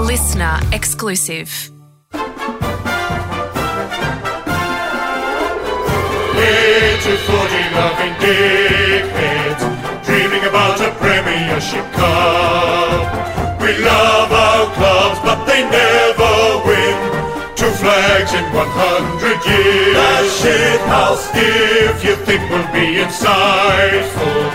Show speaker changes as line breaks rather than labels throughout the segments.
Listener exclusive.
Little footy loving dickheads, dreaming about a Premiership Cup. We love our clubs, but they never win. Two flags in 100 years. A shit house. If you think we'll be insightful,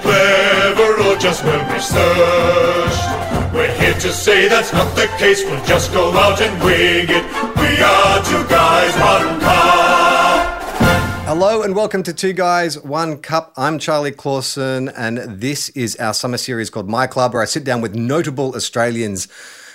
clever, or just well researched, we're here to say that's not the case. We'll just go out and wing it. We are two guys, one cup.
Hello and welcome to Two Guys, One Cup. I'm Charlie Clausen, and this is our summer series called My Club, where I sit down with notable Australians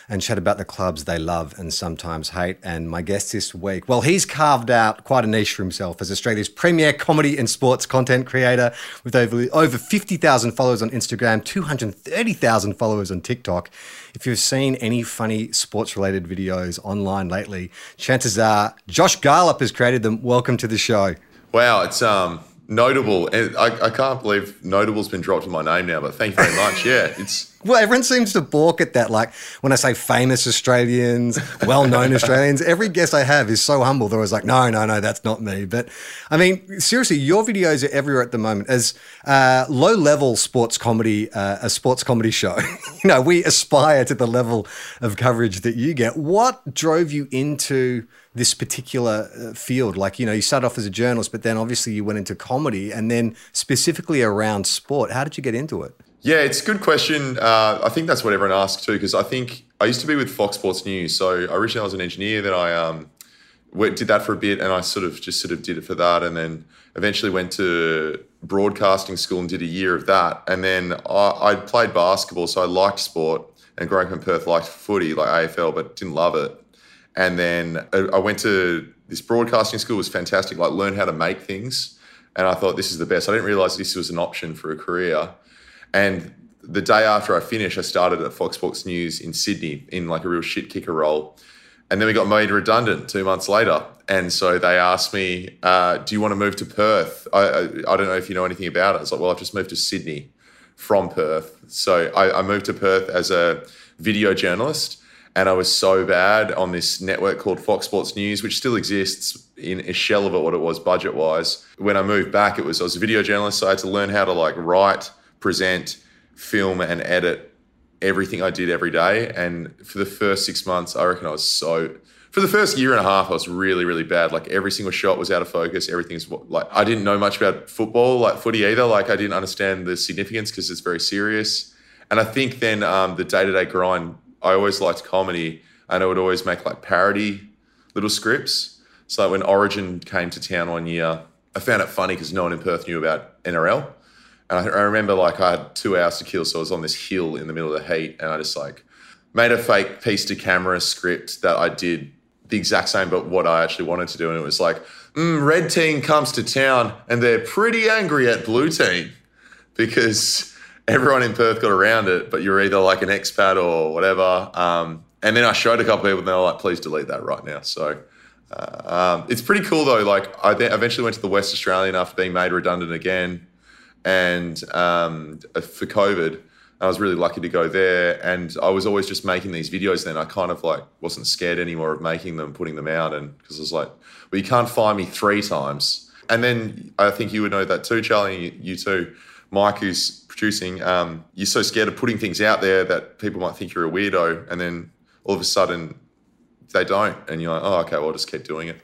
and chat about the clubs they love and sometimes hate. And my guest this week, well, he's carved out quite a niche for himself as Australia's premier comedy and sports content creator with over, over 50,000 followers on Instagram, 230,000 followers on TikTok. If you've seen any funny sports related videos online lately, chances are Josh Garlepp has created them. Welcome to the show.
Wow, it's um notable, and I, I can't believe notable's been dropped in my name now. But thank you very much. Yeah, it's
Well, everyone seems to balk at that. Like when I say famous Australians, well known Australians, every guest I have is so humble. They're always like, no, no, no, that's not me. But I mean, seriously, your videos are everywhere at the moment. As uh, low level sports comedy, uh, a sports comedy show, you know, we aspire to the level of coverage that you get. What drove you into this particular uh, field? Like, you know, you started off as a journalist, but then obviously you went into comedy and then specifically around sport. How did you get into it?
yeah, it's a good question. Uh, I think that's what everyone asks too, because I think I used to be with Fox Sports News. So originally I was an engineer. Then I um went, did that for a bit, and I sort of just sort of did it for that, and then eventually went to broadcasting school and did a year of that. And then I, I played basketball, so I liked sport. And growing up in Perth, liked footy, like AFL, but didn't love it. And then I went to this broadcasting school. Was fantastic. Like learn how to make things, and I thought this is the best. I didn't realize this was an option for a career. And the day after I finished, I started at Fox Sports News in Sydney in like a real shit kicker role. And then we got made redundant two months later. And so they asked me, uh, Do you want to move to Perth? I, I, I don't know if you know anything about it. I was like, Well, I've just moved to Sydney from Perth. So I, I moved to Perth as a video journalist. And I was so bad on this network called Fox Sports News, which still exists in a shell of it, what it was budget wise. When I moved back, it was I was a video journalist, so I had to learn how to like write, present, film, and edit everything I did every day. And for the first six months, I reckon I was so. For the first year and a half, I was really, really bad. Like every single shot was out of focus. Everything's like I didn't know much about football, like footy either. Like I didn't understand the significance because it's very serious. And I think then um, the day to day grind, I always liked comedy, and I would always make like parody little scripts. So like when Origin came to town one year, I found it funny because no one in Perth knew about NRL. And I, I remember like I had two hours to kill, so I was on this hill in the middle of the heat, and I just like made a fake piece to camera script that I did the exact same, but what I actually wanted to do. And it was like, mm, red team comes to town and they're pretty angry at blue team because everyone in Perth got around it, but you're either like an expat or whatever. Um, and then I showed a couple people and they were like, please delete that right now. So uh, um, it's pretty cool though. Like I eventually went to the West Australian after being made redundant again and um, for COVID. I was really lucky to go there, and I was always just making these videos. Then I kind of like wasn't scared anymore of making them, putting them out, and because I was like, well, you can't find me three times. And then I think you would know that too, Charlie. You, you too, Mike, who's producing. Um, you're so scared of putting things out there that people might think you're a weirdo, and then all of a sudden they don't, and you're like, oh, okay, well, I'll just keep doing it.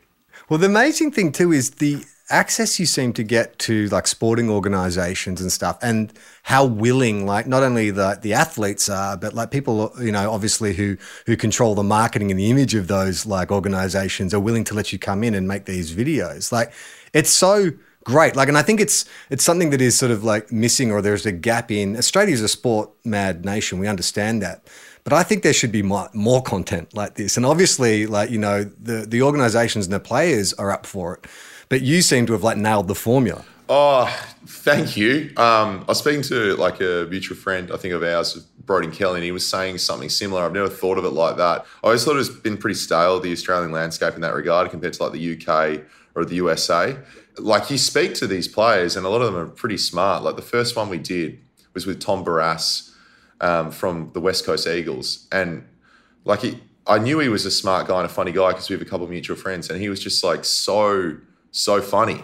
Well, the amazing thing too is the access you seem to get to like sporting organizations and stuff and how willing like not only the the athletes are but like people you know obviously who who control the marketing and the image of those like organizations are willing to let you come in and make these videos like it's so great like and i think it's it's something that is sort of like missing or there's a gap in australia's a sport mad nation we understand that but I think there should be more, more content like this. And obviously, like, you know, the, the organizations and the players are up for it. But you seem to have like nailed the formula.
Oh, thank you. Um, I was speaking to like a mutual friend, I think of ours, Brodie Kelly, and he was saying something similar. I've never thought of it like that. I always thought it's been pretty stale, the Australian landscape in that regard, compared to like the UK or the USA. Like you speak to these players, and a lot of them are pretty smart. Like the first one we did was with Tom Barrass um, from the West Coast Eagles, and like he, I knew he was a smart guy and a funny guy because we have a couple of mutual friends, and he was just like so so funny.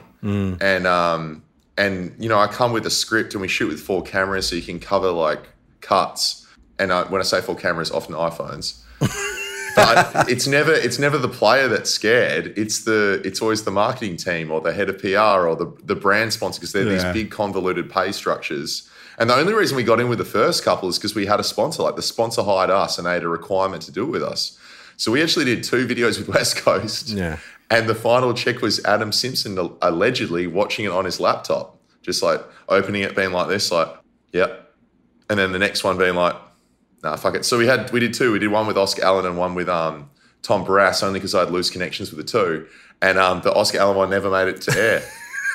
And um and you know I come with a script and we shoot with four cameras so you can cover like cuts. And I, when I say four cameras, often iPhones. but it's never it's never the player that's scared. It's the it's always the marketing team or the head of PR or the the brand sponsor because they're
Yeah.
these big convoluted pay structures. And the only reason we got in with the first couple is because we had a sponsor. Like the sponsor hired us and they had a requirement to do it with us. So we actually did two videos with West Coast.
Yeah.
And the final check was Adam Simpson allegedly watching it on his laptop, just like opening it, being like this, like, yep. And then the next one being like, nah, fuck it. So we had we did two. We did one with Oscar Allen and one with um, Tom Barrass, only because I had loose connections with the two. And um, the Oscar Allen one never made it to air.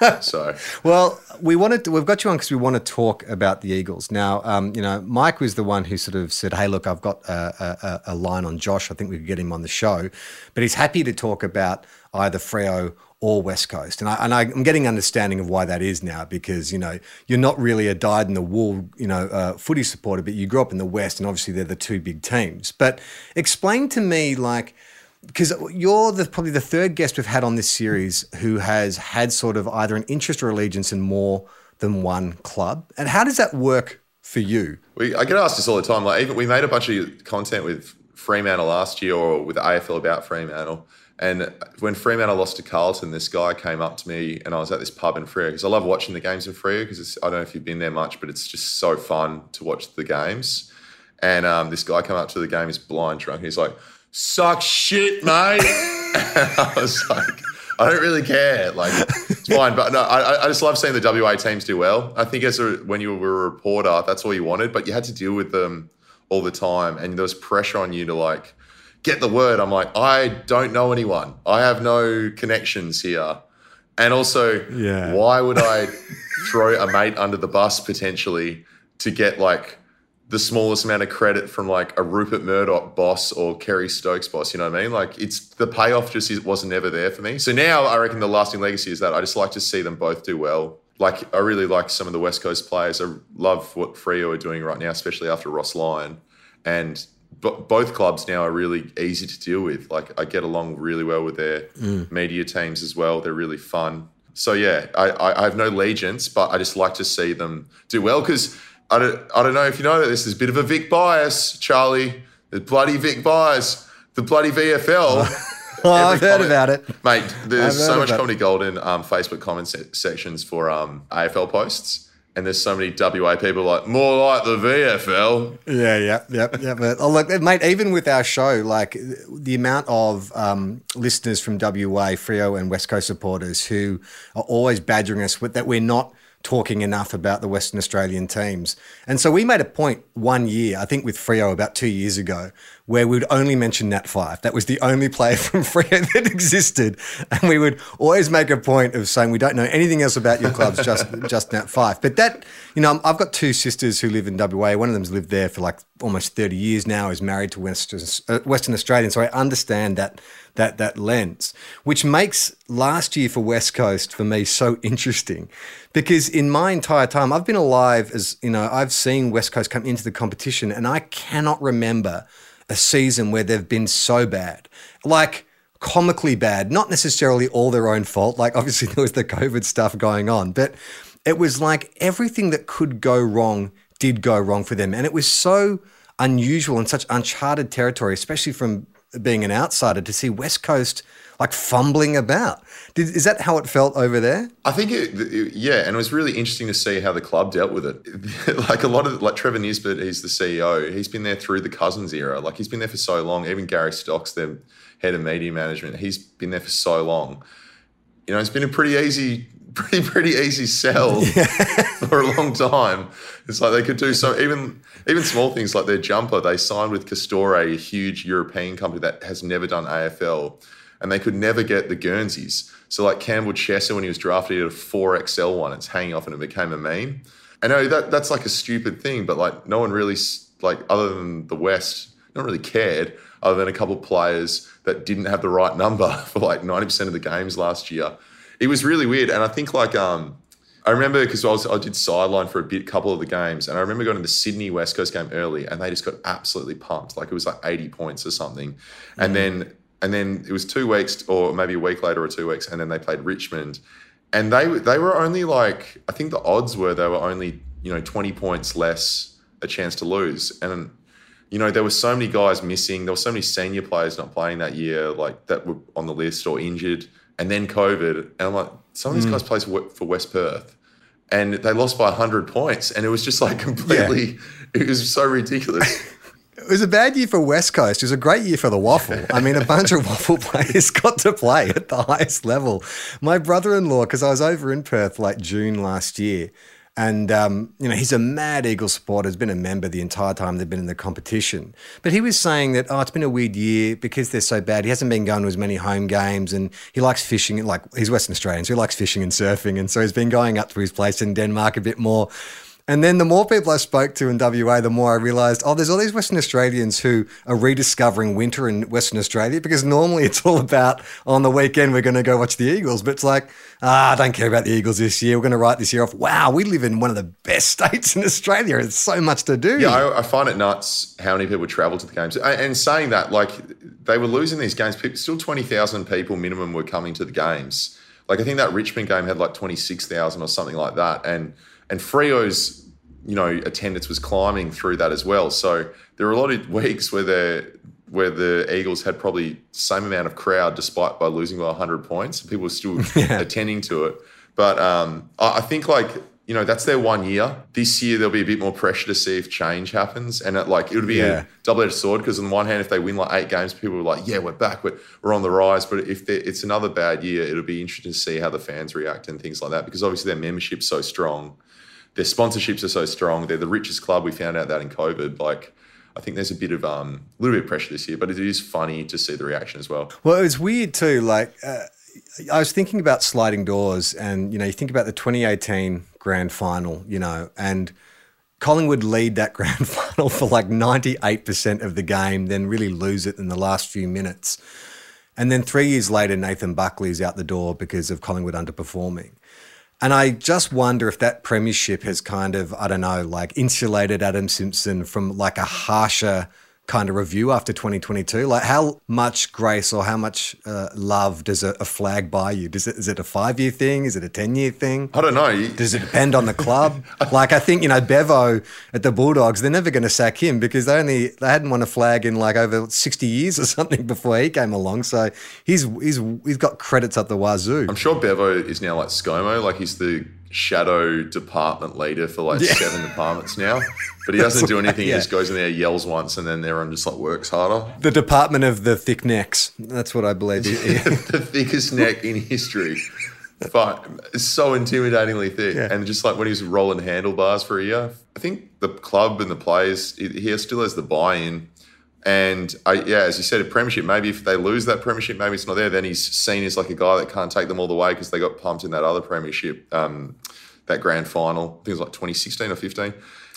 so
Well, we wanted to, we've got you on because we want to talk about the Eagles. Now, um, you know, Mike was the one who sort of said, "Hey, look, I've got a, a, a line on Josh. I think we could get him on the show." But he's happy to talk about either Freo or West Coast, and I and I, I'm getting understanding of why that is now because you know you're not really a dyed in the wool, you know, uh, footy supporter, but you grew up in the West, and obviously they're the two big teams. But explain to me, like because you're the, probably the third guest we've had on this series who has had sort of either an interest or allegiance in more than one club. And how does that work for you?
We, I get asked this all the time. Like even we made a bunch of content with Fremantle last year, or with AFL about Fremantle. And when Fremantle lost to Carlton, this guy came up to me, and I was at this pub in Freo because I love watching the games in Freo because I don't know if you've been there much, but it's just so fun to watch the games. And um, this guy came up to the game, he's blind drunk, he's like, "Suck shit, mate." I was like. I don't really care. Like it's fine, but no, I, I just love seeing the WA teams do well. I think as a, when you were a reporter, that's all you wanted, but you had to deal with them all the time, and there was pressure on you to like get the word. I'm like, I don't know anyone. I have no connections here, and also,
Yeah.
why would I throw a mate under the bus potentially to get like the smallest amount of credit from like a Rupert Murdoch boss or Kerry Stokes boss. You know what I mean? Like it's the payoff just is, wasn't ever there for me. So now I reckon the lasting legacy is that I just like to see them both do well. Like I really like some of the West Coast players. I love what Freo are doing right now, especially after Ross Lyon. And b- both clubs now are really easy to deal with. Like I get along really well with their media teams as well. They're really fun. So yeah, I, I, have no allegiance, but I just like to see them do well because I don't, I don't know if you know that this is a bit of a Vic bias, Charlie. The bloody Vic bias, the bloody VFL.
Oh, I've heard
comment-
about it.
Mate, there's so much
about it.
Comedy Gold in um, Facebook comment se- sections for um, AFL posts. And there's so many WA people like, more like the VFL.
Yeah, yeah, yeah, yeah. But oh, look, mate, even with our show, like the amount of um, listeners from WA, Freo, and West Coast supporters who are always badgering us with that we're not talking enough about the Western Australian teams. And so we made a point one year, I think with Freo about two years ago, where we would only mention Nat Fyfe. That was the only player from Freo that existed. And we would always make a point of saying we don't know anything else about your clubs, just just Nat Fyfe. But that, you know, I've got two sisters who live in WA. One of them's lived there for like almost 30 years now, is married to Western, uh, Western Australian. So I understand that that that lens, which makes last year for West Coast for me so interesting, because in my entire time I've been alive as you know I've seen West Coast come into the competition, and I cannot remember a season where they've been so bad, like comically bad, not necessarily all their own fault. Like obviously there was the COVID stuff going on, but it was like everything that could go wrong did go wrong for them, and it was so unusual and such uncharted territory, especially from being an outsider, to see West Coast like fumbling about. Did, is that how it felt over there?
I think it, it- yeah, and it was really interesting to see how the club dealt with it. like a lot of like Trevor Nisbett, he's the CEO. He's been there through the Cousins era. Like he's been there for so long. Even Gary Stocks, the head of media management, he's been there for so long. You know, it's been a pretty easy, pretty pretty easy sell for a long time. It's like they could do so even even small things like their jumper. They signed with Castore, a huge European company that has never done AFL, and they could never get the Guernseys. So like Campbell Chesser, when he was drafted, he had a four XL one. It's hanging off, and it became a meme. I know that that's like a stupid thing, but like no one really like other than the West, no one really cared. Other than a couple of players that didn't have the right number for like ninety percent of the games last year, it was really weird. And I think like um, I remember because I was I did sideline for a bit, couple of the games, and I remember going to the Sydney West Coast game early, and they just got absolutely pumped, like it was like eighty points or something, and then and then it was two weeks or maybe a week later or two weeks, and then they played Richmond, and they they were only like I think the odds were they were only you know twenty points less a chance to lose, and you know there were so many guys missing, there were so many senior players not playing that year, like that were on the list or injured, and then COVID, and I'm like some of these hmm. guys play for for West Perth. And they lost by 100 points, and it was just like completely, it was so ridiculous.
It was a bad year for West Coast. It was a great year for the WAFL. I mean, a bunch of WAFL players got to play at the highest level. My brother-in-law, because I was over in Perth like June last year, and um, you know he's a mad Eagle supporter. Has been a member the entire time they've been in the competition. But he was saying that oh, it's been a weird year because they're so bad. He hasn't been going to as many home games, and he likes fishing. Like he's Western Australian, so he likes fishing and surfing, and so he's been going up to his place in Denmark a bit more. And then the more people I spoke to in WA, the more I realised, oh, there's all these Western Australians who are rediscovering winter in Western Australia because normally it's all about on the weekend we're going to go watch the Eagles, but it's like, ah, I don't care about the Eagles this year. We're going to write this year off. Wow, we live in one of the best states in Australia. There's so much to do.
Yeah, I, I find it nuts how many people travel to the games. And saying that, like they were losing these games, people, still twenty thousand people minimum were coming to the games. Like I think that Richmond game had like twenty six thousand or something like that, and and Freo's you know attendance was climbing through that as well. So there were a lot of weeks where the where the Eagles had probably same amount of crowd despite by losing by hundred points. People were still attending to it. But um, I I think like you know that's their one year. This year there'll be a bit more pressure to see if change happens, and it, like it would be
Yeah.
a double-edged sword because on the one hand, if they win like eight games, people are like, "Yeah, we're back, we're, we're on the rise." But if it's another bad year, it'll be interesting to see how the fans react and things like that because obviously their membership's so strong, their sponsorships are so strong. They're the richest club. We found out that in COVID, like. I think there's a bit of um, a little bit of pressure this year, but it is funny to see the reaction as well.
Well, it was weird too. Like, uh, I was thinking about sliding doors, and you know, you think about the 2018 grand final, you know, and Collingwood lead that grand final for like 98% of the game, then really lose it in the last few minutes. And then three years later, Nathan Buckley's out the door because of Collingwood underperforming. And I just wonder if that premiership has kind of, I don't know, like insulated Adam Simpson from like a harsher kind of review after 2022. Like, how much grace or how much uh, love does a, a flag buy you? Does it, is it a five year thing? Is it a 10 year thing?
I don't know.
Does it depend on the club? like I think you know Bevo at the Bulldogs, they're never going to sack him because they only they hadn't won a flag in like over sixty years or something before he came along. So he's he's he's got credits up the wazoo.
I'm sure Bevo is now like ScoMo, like he's the shadow department leader for like seven departments now. But he doesn't do anything.
yeah.
He just goes in there, yells once, and then everyone just like works harder.
The Department of the Thick Necks. That's what I believe. he- he-
the thickest neck in history. But it's so intimidatingly thick.
Yeah.
And just like when he's rolling handlebars for a year, I think the club and the players, he still has the buy in. And I, yeah, as you said, a premiership, maybe if they lose that premiership, maybe it's not there. Then he's seen as like a guy that can't take them all the way because they got pumped in that other premiership, um, that grand final. I think it was like 2016 or 15.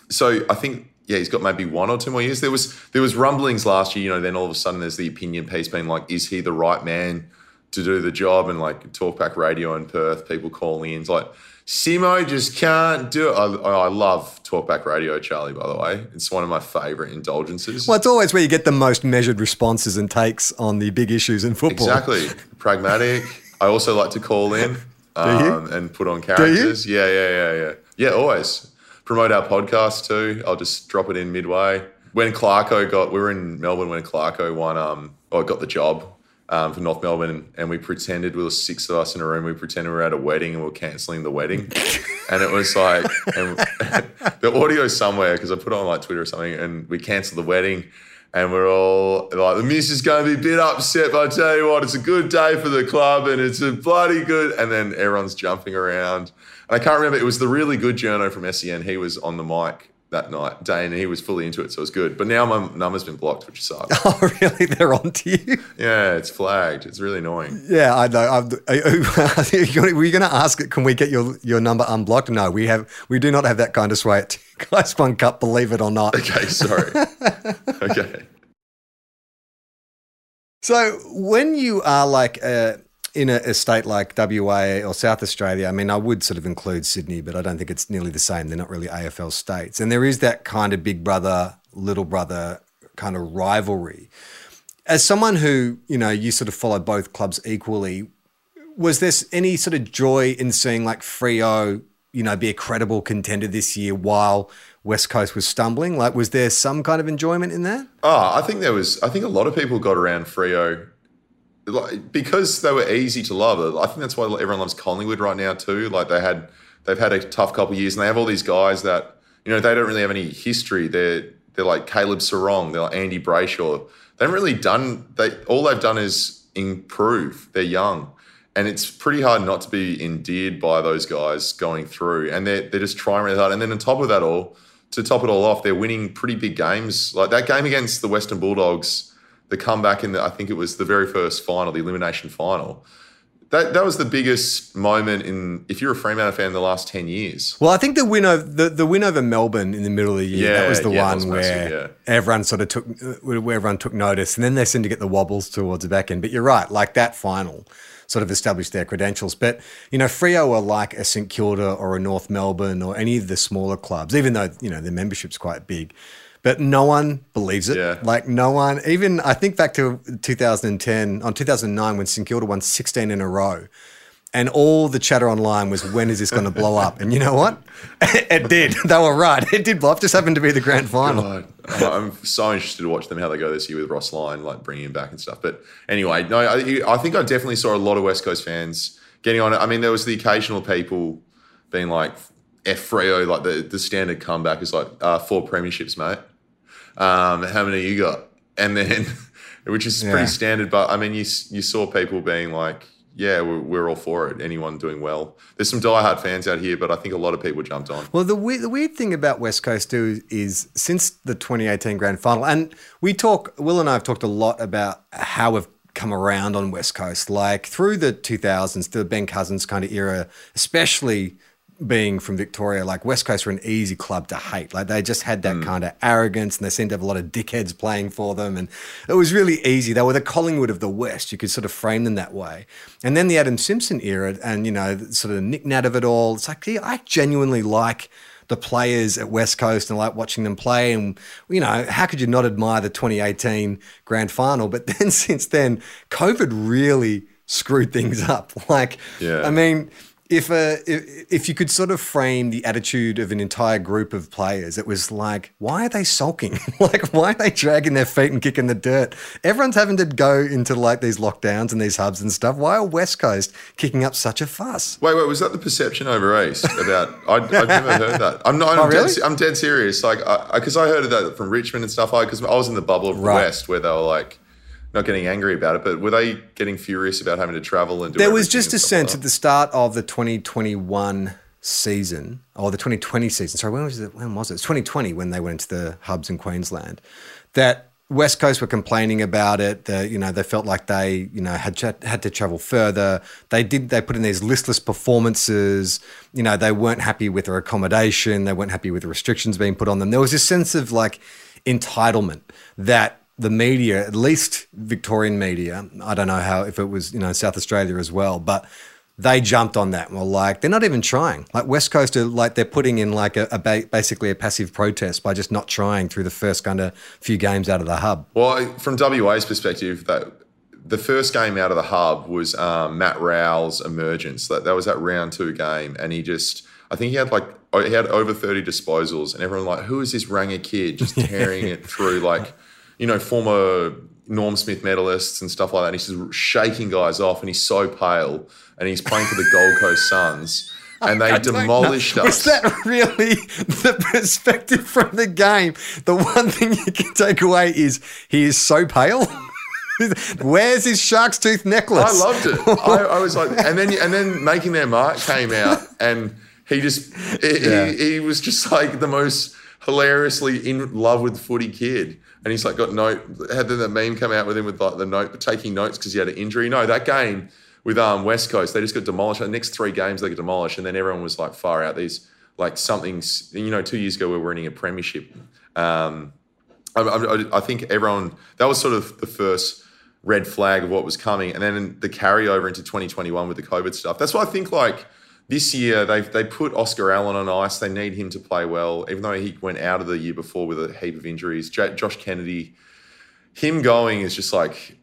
So I think, yeah, he's got maybe one or two more years. There was there was rumblings last year, you know, then all of a sudden there's the opinion piece being like, is he the right man to do the job? And like talkback radio in Perth, people calling in, it's like, Simo just can't do it. I, I love talkback radio, Charlie, by the way. It's one of my favorite indulgences.
well, it's always where you get the most measured responses and takes on the big issues in football.
Exactly. Pragmatic. I also like to call in um, and put on characters. Yeah, yeah, yeah, yeah. Yeah, always. Promote our podcast too. I'll just drop it in midway. When Clarko got, we were in Melbourne when Clarko won, um, or got the job um, for North Melbourne, and we pretended we were six of us in a room. We pretended we were at a wedding and we were cancelling the wedding, and it was like and the audio somewhere because I put it on like Twitter or something, and we cancelled the wedding. And we're all like, the miss is going to be a bit upset, but I tell you what, it's a good day for the club and it's a bloody good. And then everyone's jumping around. And I can't remember, it was the really good journo from SEN. He was on the mic that night, day, and he was fully into it. So it was good. But now my number's been blocked, which sucks.
Oh, really? They're on to you?
yeah, it's flagged. It's really annoying.
Yeah, I know. I'm, were you going to ask? It, can we get your, your number unblocked? No, we have. We do not have that kind of sway at Guys One Cup. Believe it or not.
Okay, sorry. okay.
So when you are like, uh, in a, a state like WA or South Australia, I mean, I would sort of include Sydney, but I don't think it's nearly the same. They're not really AFL states. And there is that kind of big brother, little brother kind of rivalry. As someone who, you know, you sort of follow both clubs equally, was there any sort of joy in seeing like Freo, you know, be a credible contender this year while West Coast was stumbling? Like, was there some kind of enjoyment in that?
Oh, I think there was. I think a lot of people got around Freo like, because they were easy to love. I think that's why everyone loves Collingwood right now too. Like they had, they've had a tough couple of years, and they have all these guys that you know they don't really have any history. They're they're like Caleb Serong, they're like Andy Brayshaw. They haven't really done. They all they've done is improve. They're young. And it's pretty hard not to be endeared by those guys going through. And they're, they're just trying really hard. And then on top of that all, to top it all off, they're winning pretty big games. Like that game against the Western Bulldogs, the comeback in the, I think it was the very first final, the elimination final. That, that was the biggest moment in if you're a Fremantle fan in the last ten years.
Well, I think the win over the, the win over Melbourne in the middle of the year
Yeah,
that was the
yeah,
one
was
where
massive, yeah.
everyone sort of took where everyone took notice, and then they seemed to get the wobbles towards the back end. But you're right, like that final sort of established their credentials. But you know, Freo are like a St Kilda or a North Melbourne or any of the smaller clubs, even though you know their membership's quite big. But no one believes it.
Yeah.
Like no one, even I think back to 2010, on 2009 when St Kilda won 16 in a row. And all the chatter online was, when is this going to blow up? And you know what? it did. They were right. It did blow up. Just happened to be the grand final.
God, I'm so interested to watch them how they go this year with Ross Lyon, like bringing him back and stuff. But anyway, no, I, I think I definitely saw a lot of West Coast fans getting on it. I mean, there was the occasional people being like, "F Freo," like the the standard comeback is like uh, four premierships, mate. Um, how many you got? And then, which is
Yeah.
pretty standard. But I mean, you you saw people being like. Yeah, we're, we're all for it. Anyone doing well. There's some diehard fans out here, but I think a lot of people jumped on.
Well, the weird, the weird thing about West Coast too is since the 2018 grand final, and we talk, Will and I have talked a lot about how we've come around on West Coast, like through the 2000s, the Ben Cousins kind of era, especially being from Victoria, like West Coast were an easy club to hate. Like they just had that hmm. kind of arrogance and they seemed to have a lot of dickheads playing for them. And it was really easy. They were the Collingwood of the West. You could sort of frame them that way. And then the Adam Simpson era and, you know, sort of the nick nat of it all. It's like, yeah, I genuinely like the players at West Coast and like watching them play. And, you know, how could you not admire the 2018 grand final? But then since then, COVID really screwed things up. Like,
Yeah.
I mean, if, uh, if if you could sort of frame the attitude of an entire group of players, it was like, why are they sulking? like, why are they dragging their feet and kicking the dirt? Everyone's having to go into like these lockdowns and these hubs and stuff. Why are West Coast kicking up such a fuss?
Wait, wait, was that the perception over East about? I, I've never heard that. I'm not. I'm,
Oh,
dead, I'm dead serious. Like, because I, heard of that from Richmond and stuff. Because I was in the bubble of
Right.
West where they were like not getting angry about it, but were they getting furious about having to travel and do?
There was just a sense
like
at the start of the 2021 season, or the 2020 season. Sorry, when was it? When was it? It's 2020 when they went into the hubs in Queensland. That West Coast were complaining about it. That you know they felt like they you know had ch- had to travel further. They did. They put in these listless performances. You know they weren't happy with their accommodation. They weren't happy with the restrictions being put on them. There was this sense of like entitlement that the media, at least Victorian media, I don't know how if it was you know South Australia as well, but they jumped on that and were like, they're not even trying. Like West Coast are like they're putting in like a, a ba- basically a passive protest by just not trying through the first kind of few games out of the hub.
Well, from WA's perspective, that the first game out of the hub was um, Matt Rowell's emergence. That that was that round two game, and he just, I think he had like he had over thirty disposals, and everyone like, who is this Ranger kid just tearing it through like, you know, former Norm Smith medalists and stuff like that. And he's just shaking guys off, and he's so pale, and he's playing for the Gold Coast Suns. And they demolished us.
Was that really the perspective from the game? The one thing you can take away is he is so pale. Where's his shark's tooth necklace?
I loved it. I, I was like, and then and then making their mark came out, and he just
Yeah.
he, he was just like the most hilariously in love with footy kid, and he's like got note had the meme come out with him with like the note taking notes because he had an injury. No, that game with um West Coast, they just got demolished. The next three games they got demolished, and then everyone was like far out. These like something's you know two years ago we were winning a premiership. Um, I, I, I think everyone that was sort of the first red flag of what was coming, and then the carryover into 2021 with the COVID stuff. That's why I think like this year they've they put Oscar Allen on ice. They need him to play well, even though he went out of the year before with a heap of injuries. J- Josh Kennedy, him going is just like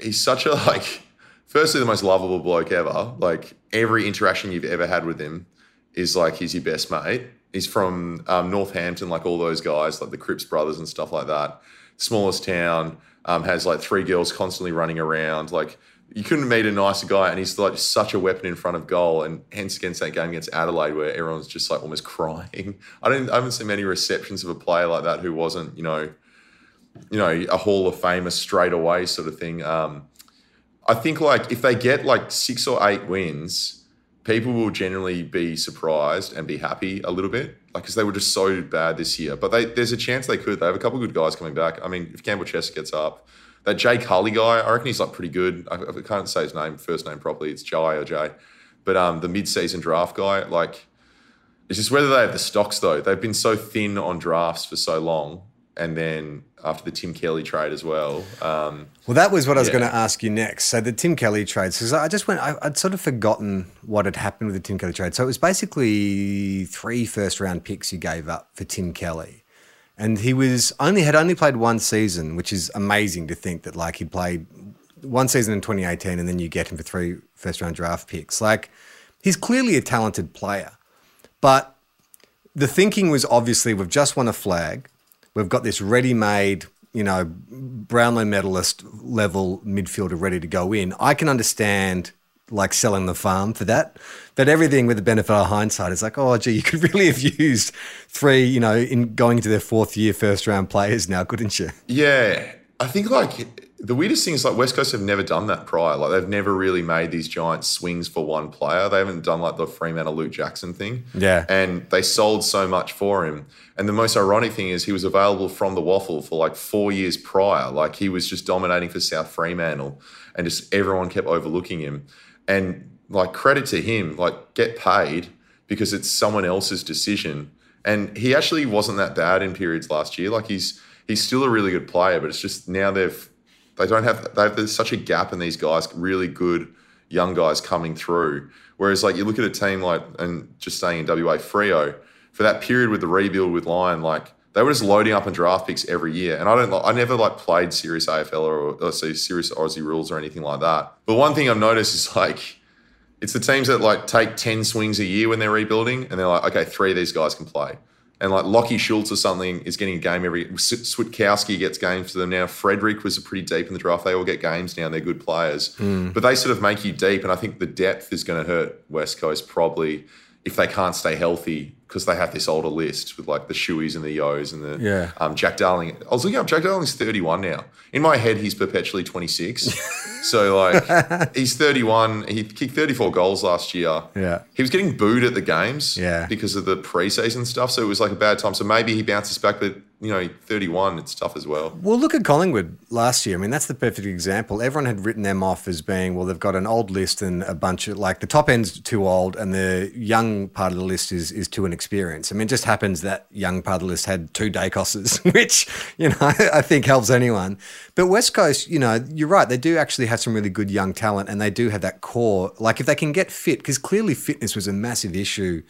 he's such a like. Firstly, the most lovable bloke ever. Like every interaction you've ever had with him is like he's your best mate. He's from um, Northampton, like all those guys, like the Cripps brothers and stuff like that. Smallest town, um, has like three girls constantly running around. Like you couldn't meet a nicer guy, and he's like such a weapon in front of goal. And hence against that game against Adelaide, where everyone's just like almost crying. I don't, I haven't seen many receptions of a player like that who wasn't, you know, you know, a Hall of Famer straight away sort of thing. Um, I think like if they get like six or eight wins, people will generally be surprised and be happy a little bit, like because they were just so bad this year. But they, there's a chance they could. They have a couple good guys coming back. I mean, if Campbell Chesser gets up, that Jay Harley guy, I reckon he's like pretty good. I, I can't say his name, first name properly. It's Jai or Jay, but um, the mid-season draft guy, like, it's just whether they have the stocks though. They've been so thin on drafts for so long, and then after the Tim Kelly trade as well. Um,
Well, that was what I was
Yeah.
going to ask you next. So the Tim Kelly trade, because I just went, I, I'd sort of forgotten what had happened with the Tim Kelly trade. So it was basically three first round picks you gave up for Tim Kelly. And he was only had only played one season, which is amazing to think that like he played one season in 2018 and then you get him for three first round draft picks. Like he's clearly a talented player. But the thinking was obviously we've just won a flag. We've got this ready-made, you know, Brownlow medalist level midfielder ready to go in. I can understand like selling the farm for that, but everything with the benefit of hindsight is like, oh, gee, you could really have used three, you know, in going into their fourth year first round players now, couldn't you?
Yeah, I think like the weirdest thing is like West Coast have never done that prior. Like they've never really made these giant swings for one player. They haven't done like the Fremantle Luke Jackson thing.
Yeah.
and they sold so much for him. And the most ironic thing is he was available from the WAFL for like four years prior. Like he was just dominating for South Fremantle, and just everyone kept overlooking him. And like credit to him, like get paid because it's someone else's decision. And he actually wasn't that bad in periods last year. Like he's he's still a really good player, but it's just now they've they don't have they have there's such a gap in these guys, really good young guys coming through. Whereas like you look at a team like and just staying in WA Freo for that period with the rebuild with Lyon, like they were just loading up on draft picks every year. And I don't I never like played serious AFL or, or say serious Aussie rules or anything like that. But one thing I've noticed is like it's the teams that like take 10 swings a year when they're rebuilding and they're like, okay, three of these guys can play. And like Lockie Schultz or something is getting a game every. Switkowski gets games for them now. Frederick was pretty deep in the draft. They all get games now. They're good players, hmm. but they sort of make you deep. And I think the depth is going to hurt West Coast probably if they can't stay healthy because they have this older list with like the Shueys and the Yeos and the
Yeah.
um, Jack Darling. I was looking up. Jack Darling's thirty-one now. In my head, he's perpetually twenty-six. so like he's thirty-one. He kicked thirty-four goals last year.
Yeah.
He was getting booed at the games
Yeah.
because of the preseason stuff. So it was like a bad time. So maybe he bounces back, but you know, 31, it's tough as well.
Well, look at Collingwood last year. I mean, that's the perfect example. Everyone had written them off as being, well, they've got an old list and a bunch of like the top end's too old and the young part of the list is is too inexperienced. I mean, it just happens that young part of the list had two Daicoses, which, you know, I think helps anyone. But West Coast, you know, you're right. They do actually have some really good young talent and they do have that core. Like if they can get fit, because clearly fitness was a massive issue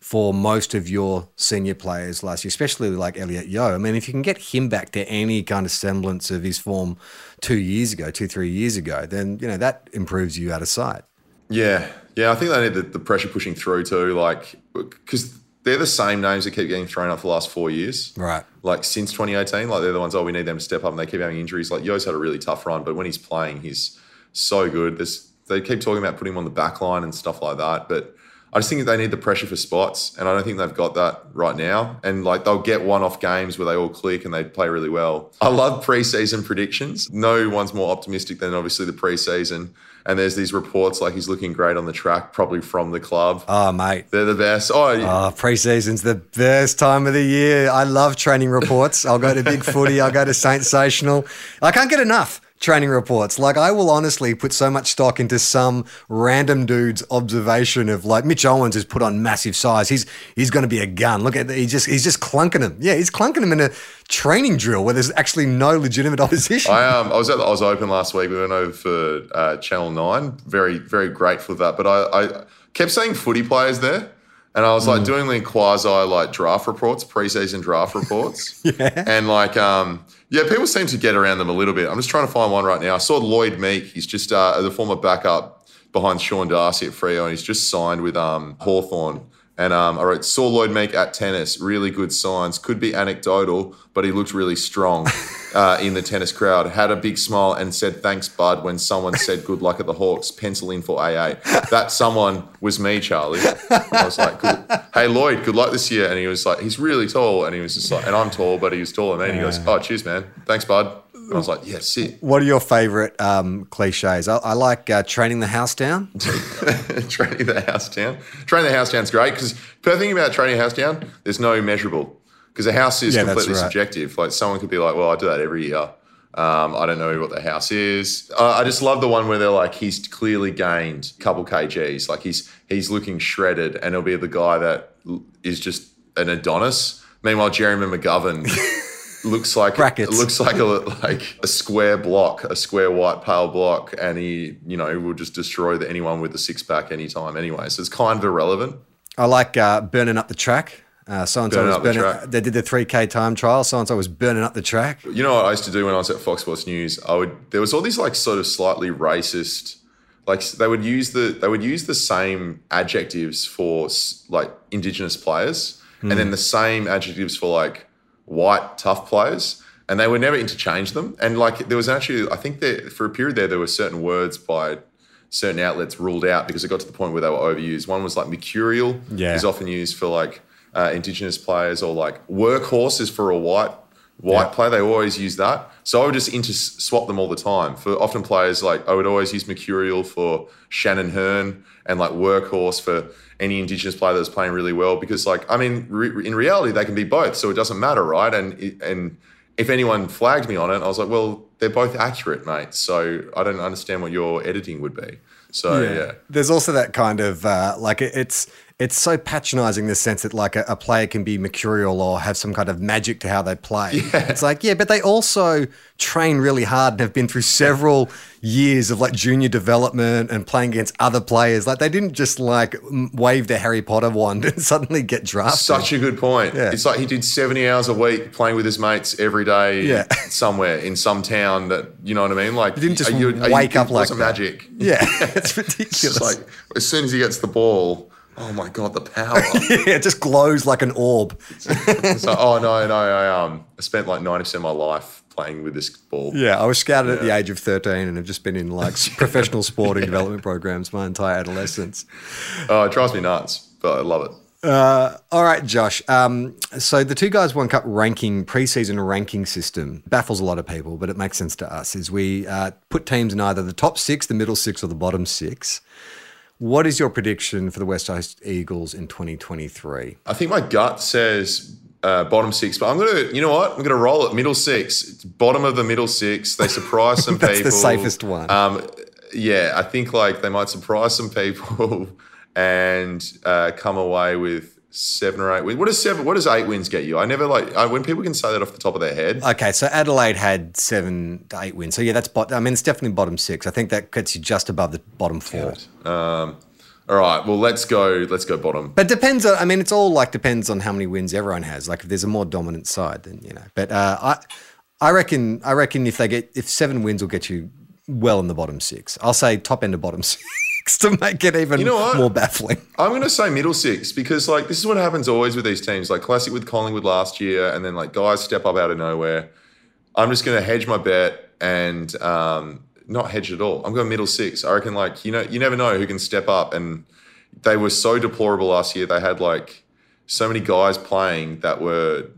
for most of your senior players last year, especially like Elliot Yeo. I mean, if you can get him back to any kind of semblance of his form two years ago, two, three years ago, then, you know, that improves you out of sight.
Yeah. Yeah. I think they need the, the pressure pushing through too. Like, because they're the same names that keep getting thrown up for the last four years.
Right.
Like since 2018, like they're the ones, oh, we need them to step up and they keep having injuries. Like Yeo's had a really tough run, but when he's playing, he's so good. There's, they keep talking about putting him on the back line and stuff like that. But I just think they need the pressure for spots, and I don't think they've got that right now. And like they'll get one-off games where they all click and they play really well. I love preseason predictions. No one's more optimistic than obviously the preseason. And there's these reports like he's looking great on the track, probably from the club.
Oh, mate.
They're the best. Oh,
Oh, preseason's the best time of the year. I love training reports. I'll go to Big Footy. I'll go to Sensational. I can't get enough. Training reports. Like I will honestly put so much stock into some random dude's observation of like Mitch Owens has put on massive size. He's he's going to be a gun. Look at he's just he's just clunking him. Yeah, he's clunking him in a training drill where there's actually no legitimate opposition.
I um I was at the Oz Open last week. We went over for uh, Channel Nine. Very very grateful for that. But I, I kept seeing footy players there. And I was like doing the quasi like draft reports, preseason draft reports. yeah. And like, um, yeah, people seem to get around them a little bit. I'm just trying to find one right now. I saw Lloyd Meek. He's just uh, the former backup behind Sean Darcy at Freo, and he's just signed with um, Hawthorn. And um, I wrote, saw Lloyd Meek at tennis, really good signs. Could be anecdotal, but he looked really strong uh, in the tennis crowd. Had a big smile and said, thanks, bud, when someone said good luck at the Hawks, pencil in for AA. That someone was me, Charlie. And I was like, good. hey, Lloyd, good luck this year. And he was like, he's really tall. And he was just like, and I'm tall, but he was taller than me. And he goes, oh, cheers, man. Thanks, bud. And I was like, yeah, sit.
What are your favorite um, cliches? I, I like uh, training the house down.
training the house down. Training the house down is great because the thing about training a house down, there's no measurable because a house is
Yeah,
completely
right.
subjective. Like someone could be like, well, I do that every year. Um, I don't know what the house is. Uh, I just love the one where they're like, he's clearly gained a couple kgs. Like he's he's looking shredded, and it'll be the guy that is just an Adonis. Meanwhile, Jeremy McGovern looks like
Brackets.
looks like a like a square block, a square white pale block, and he you know will just destroy the, anyone with a six pack anytime. Anyway, so it's kind of irrelevant.
I like uh, burning up the track. Uh, so and so was
up the
They did the three k time trial. So and so was burning up the track.
You know what I used to do when I was at Fox Sports News? I would there was all these like sort of slightly racist, like they would use the they would use the same adjectives for like Indigenous players, and then the same adjectives for like white tough players, and they would never interchange them. And like there was actually I think that for a period there there were certain words by certain outlets ruled out because it got to the point where they were overused. One was like mercurial
Yeah.
is often used for like uh, indigenous players or like workhorse is for a white white
Yeah.
player. They always use that. So I would just inter swap them all the time. For often players like I would always use mercurial for Shannon Hurn and like workhorse for any indigenous player that's playing really well because like I mean re- in reality they can be both. So it doesn't matter, right? And and if anyone flagged me on it, I was like, well, they're both accurate, mate. So I don't understand what your editing would be. So yeah.
There's also that kind of uh, like it, it's it's so patronising in the sense that like a, a player can be mercurial or have some kind of magic to how they play. It's like yeah, but they also train really hard and have been through several years of like junior development and playing against other players. Like they didn't just like wave the Harry Potter wand and suddenly get drafted.
Such a good point.
Yeah.
It's like he did 70 hours a week playing with his mates every day
Yeah.
somewhere in some town that, you know what I mean? Like, you
didn't just
are you- are you-
wake up like
magic.
yeah, it's
It's
ridiculous.
just like, as soon as he gets the ball, oh my God, the power.
yeah, it just glows like an orb.
it's like, oh no, no, I, um, I spent like 90% of my life playing with this ball.
Yeah, I was scouted at the age of 13 and have just been in like professional sporting development programs my entire adolescence.
Oh, it drives me nuts, but I love it.
All right, Josh. Um, so the two guys one cup ranking preseason ranking system baffles a lot of people, but it makes sense to us. Is we uh, put teams in either the top six, the middle six, or the bottom six. What is your prediction for the West Coast Eagles in 2023?
I think my gut says uh, bottom six, but I'm gonna, you know what? I'm gonna roll it middle six, It's bottom of the middle six. They surprise some
That's the
people.
safest one.
Um, yeah, I think like they might surprise some people and uh, come away with seven or eight wins. What does seven? What does eight wins get you? I never like I, when people can say that off the top of their head.
Okay, so Adelaide had seven to eight wins. So yeah, that's bot- I mean, it's definitely bottom six. I think that gets you just above the bottom four.
Um, all right, well let's go. Let's go bottom.
But depends on. I mean, it's all like depends on how many wins everyone has. Like if there's a more dominant side, then you know. But uh, I, I reckon, I reckon if they get if seven wins will get you well in the bottom six. I'll say top end of bottom six to make it even
You know
more baffling.
I'm going to say middle six because like this is what happens always with these teams. Like classic with Collingwood last year, and then like guys step up out of nowhere. I'm just going to hedge my bet and um, not hedge at all. I'm going middle six. I reckon like you know you never know who can step up, and they were so deplorable last year. They had like so many guys playing that were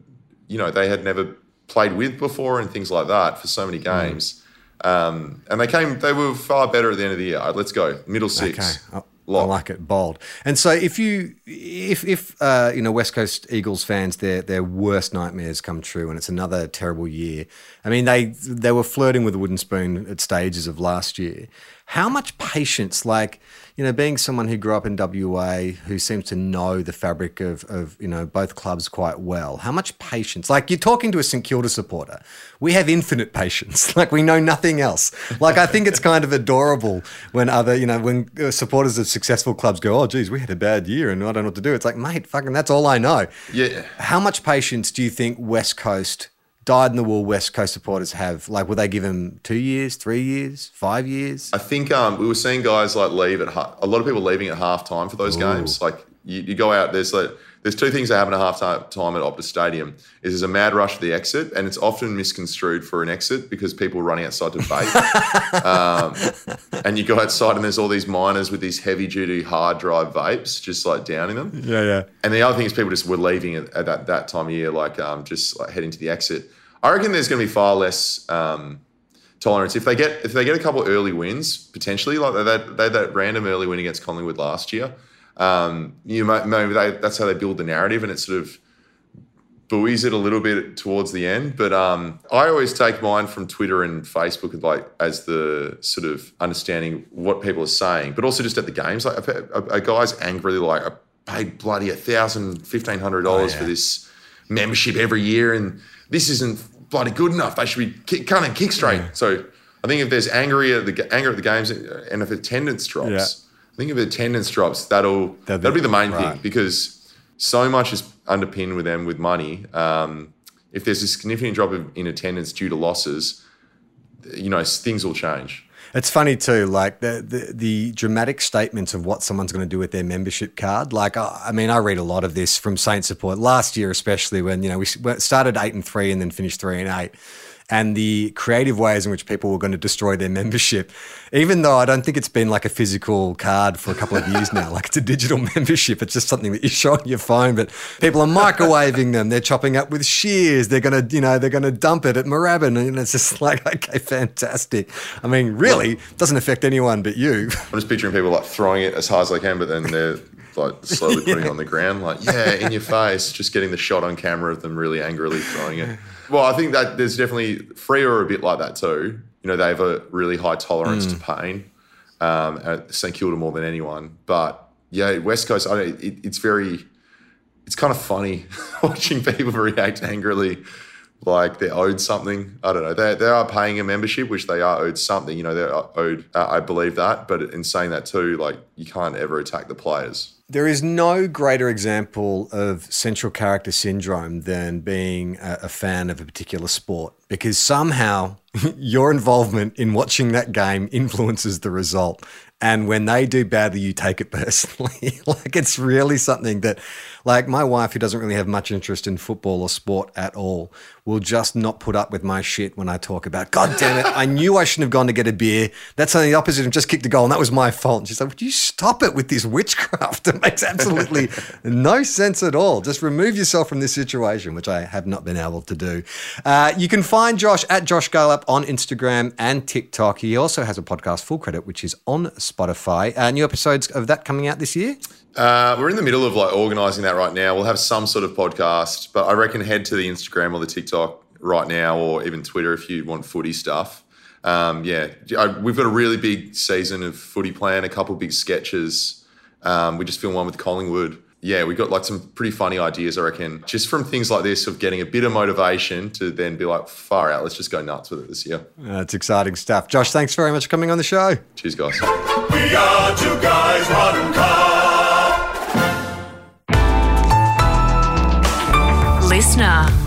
you know they had never played with before and things like that for so many games. Um, and they came, they were far better at the end of the year. Let's go middle six.
Okay, I like it bold. And so if you if if uh, you know West Coast Eagles fans their their worst nightmares come true and it's another terrible year. I mean they they were flirting with a wooden spoon at stages of last year. How much patience like you know being someone who grew up in WA who seems to know the fabric of of you know both clubs quite well. How much patience? Like you're talking to a St Kilda supporter. We have infinite patience. Like we know nothing else. Like I think it's kind of adorable when other, you know, when uh, supporters of successful clubs go, "Oh, geez, we had a bad year and I don't know what to do." It's like, mate, fucking, that's all I know.
Yeah.
How much patience do you think West Coast, dyed in the wool West Coast supporters have? Like, will they give him two years, three years, five years?
I think um, we were seeing guys like leave at ha- a lot of people leaving at half time for those games. Like you, you go out, there's like there's two things that happen at half time, time at Optus Stadium. Is there's a mad rush for the exit, and it's often misconstrued for an exit because people are running outside to vape. um, and you go outside, and there's all these miners with these heavy duty hard drive vapes just like downing them.
Yeah, yeah.
And the other thing is people just were leaving at, at that, that time of year, like um, just like heading to the exit. I reckon there's going to be far less um, tolerance if they get if they get a couple early wins potentially, like they that they that random early win against Collingwood last year. Um, you might, maybe they, that's how they build the narrative, and it sort of buoys it a little bit towards the end. But um, I always take mine from Twitter and Facebook, like as the sort of understanding what people are saying, but also just at the games. Like a, a, a guy's angrily like, I paid bloody a thousand, fifteen hundred dollars
Oh, yeah.
for this membership every year, and this isn't bloody good enough. They should be kick, kick straight. So I think if there's angry at the anger at the games, and if attendance drops.
Yeah.
I think if attendance drops, that'll
That'll be-
that'll be the main
right.
thing because so much is underpinned with them with money. Um, if there's a significant drop in attendance due to losses, you know things will change.
It's funny too, like the, the the dramatic statements of what someone's going to do with their membership card. Like, I, I mean, I read a lot of this from Saint support last year, especially when you know we started eight and three and then finished three and eight, and the creative ways in which people were going to destroy their membership. Even though I don't think it's been like a physical card for a couple of years now, like it's a digital membership. It's just something that you show on your phone, but people are microwaving them. They're chopping up with shears. They're gonna, you know, they're gonna dump it at Moorabbin, and it's just like, okay, fantastic. I mean, really, doesn't affect anyone but you.
I'm just picturing people like throwing it as hard as they can, but then they're like slowly putting it on the ground, like yeah, in your face, just getting the shot on camera of them really angrily throwing it. Well, I think that there's definitely Freo are a bit like that too. You know, they have a really high tolerance to pain. Um, at St Kilda more than anyone, but yeah, West Coast. I don't, it, it's very, it's kind of funny watching people react angrily like they're owed something. I don't know. They, they are paying a membership, which they are owed something. You know, they're owed. Uh, I believe that. But in saying that too, like you can't ever attack the players.
There is no greater example of central character syndrome than being a, a fan of a particular sport because somehow your involvement in watching that game influences the result. And when they do badly, you take it personally. like it's really something that, like my wife, who doesn't really have much interest in football or sport at all, will just not put up with my shit when I talk about, God damn it, I knew I shouldn't have gone to get a beer. That's on the opposite of just kicked a goal, and that was my fault. And she's like, Would you stop it with this witchcraft? It makes absolutely no sense at all. Just remove yourself from this situation, which I have not been able to do. Uh, you can find Josh at Josh Garlepp on Instagram and TikTok. He also has a podcast, Full Credit, which is on Spotify. Uh, new episodes of that coming out this year?
Uh, we're in the middle of like organizing that right now. We'll have some sort of podcast, but I reckon head to the Instagram or the TikTok right now, or even Twitter if you want footy stuff. Um, yeah, I, we've got a really big season of footy plan, a couple big sketches. Um, we just filmed one with Collingwood. Yeah, we got like some pretty funny ideas, I reckon, just from things like this of getting a bit of motivation to then be like, far out, let's just go nuts with it this year.
That's exciting stuff. Josh, thanks very much for coming on the show.
Cheers, guys.
We are two guys, one cup.
Listener.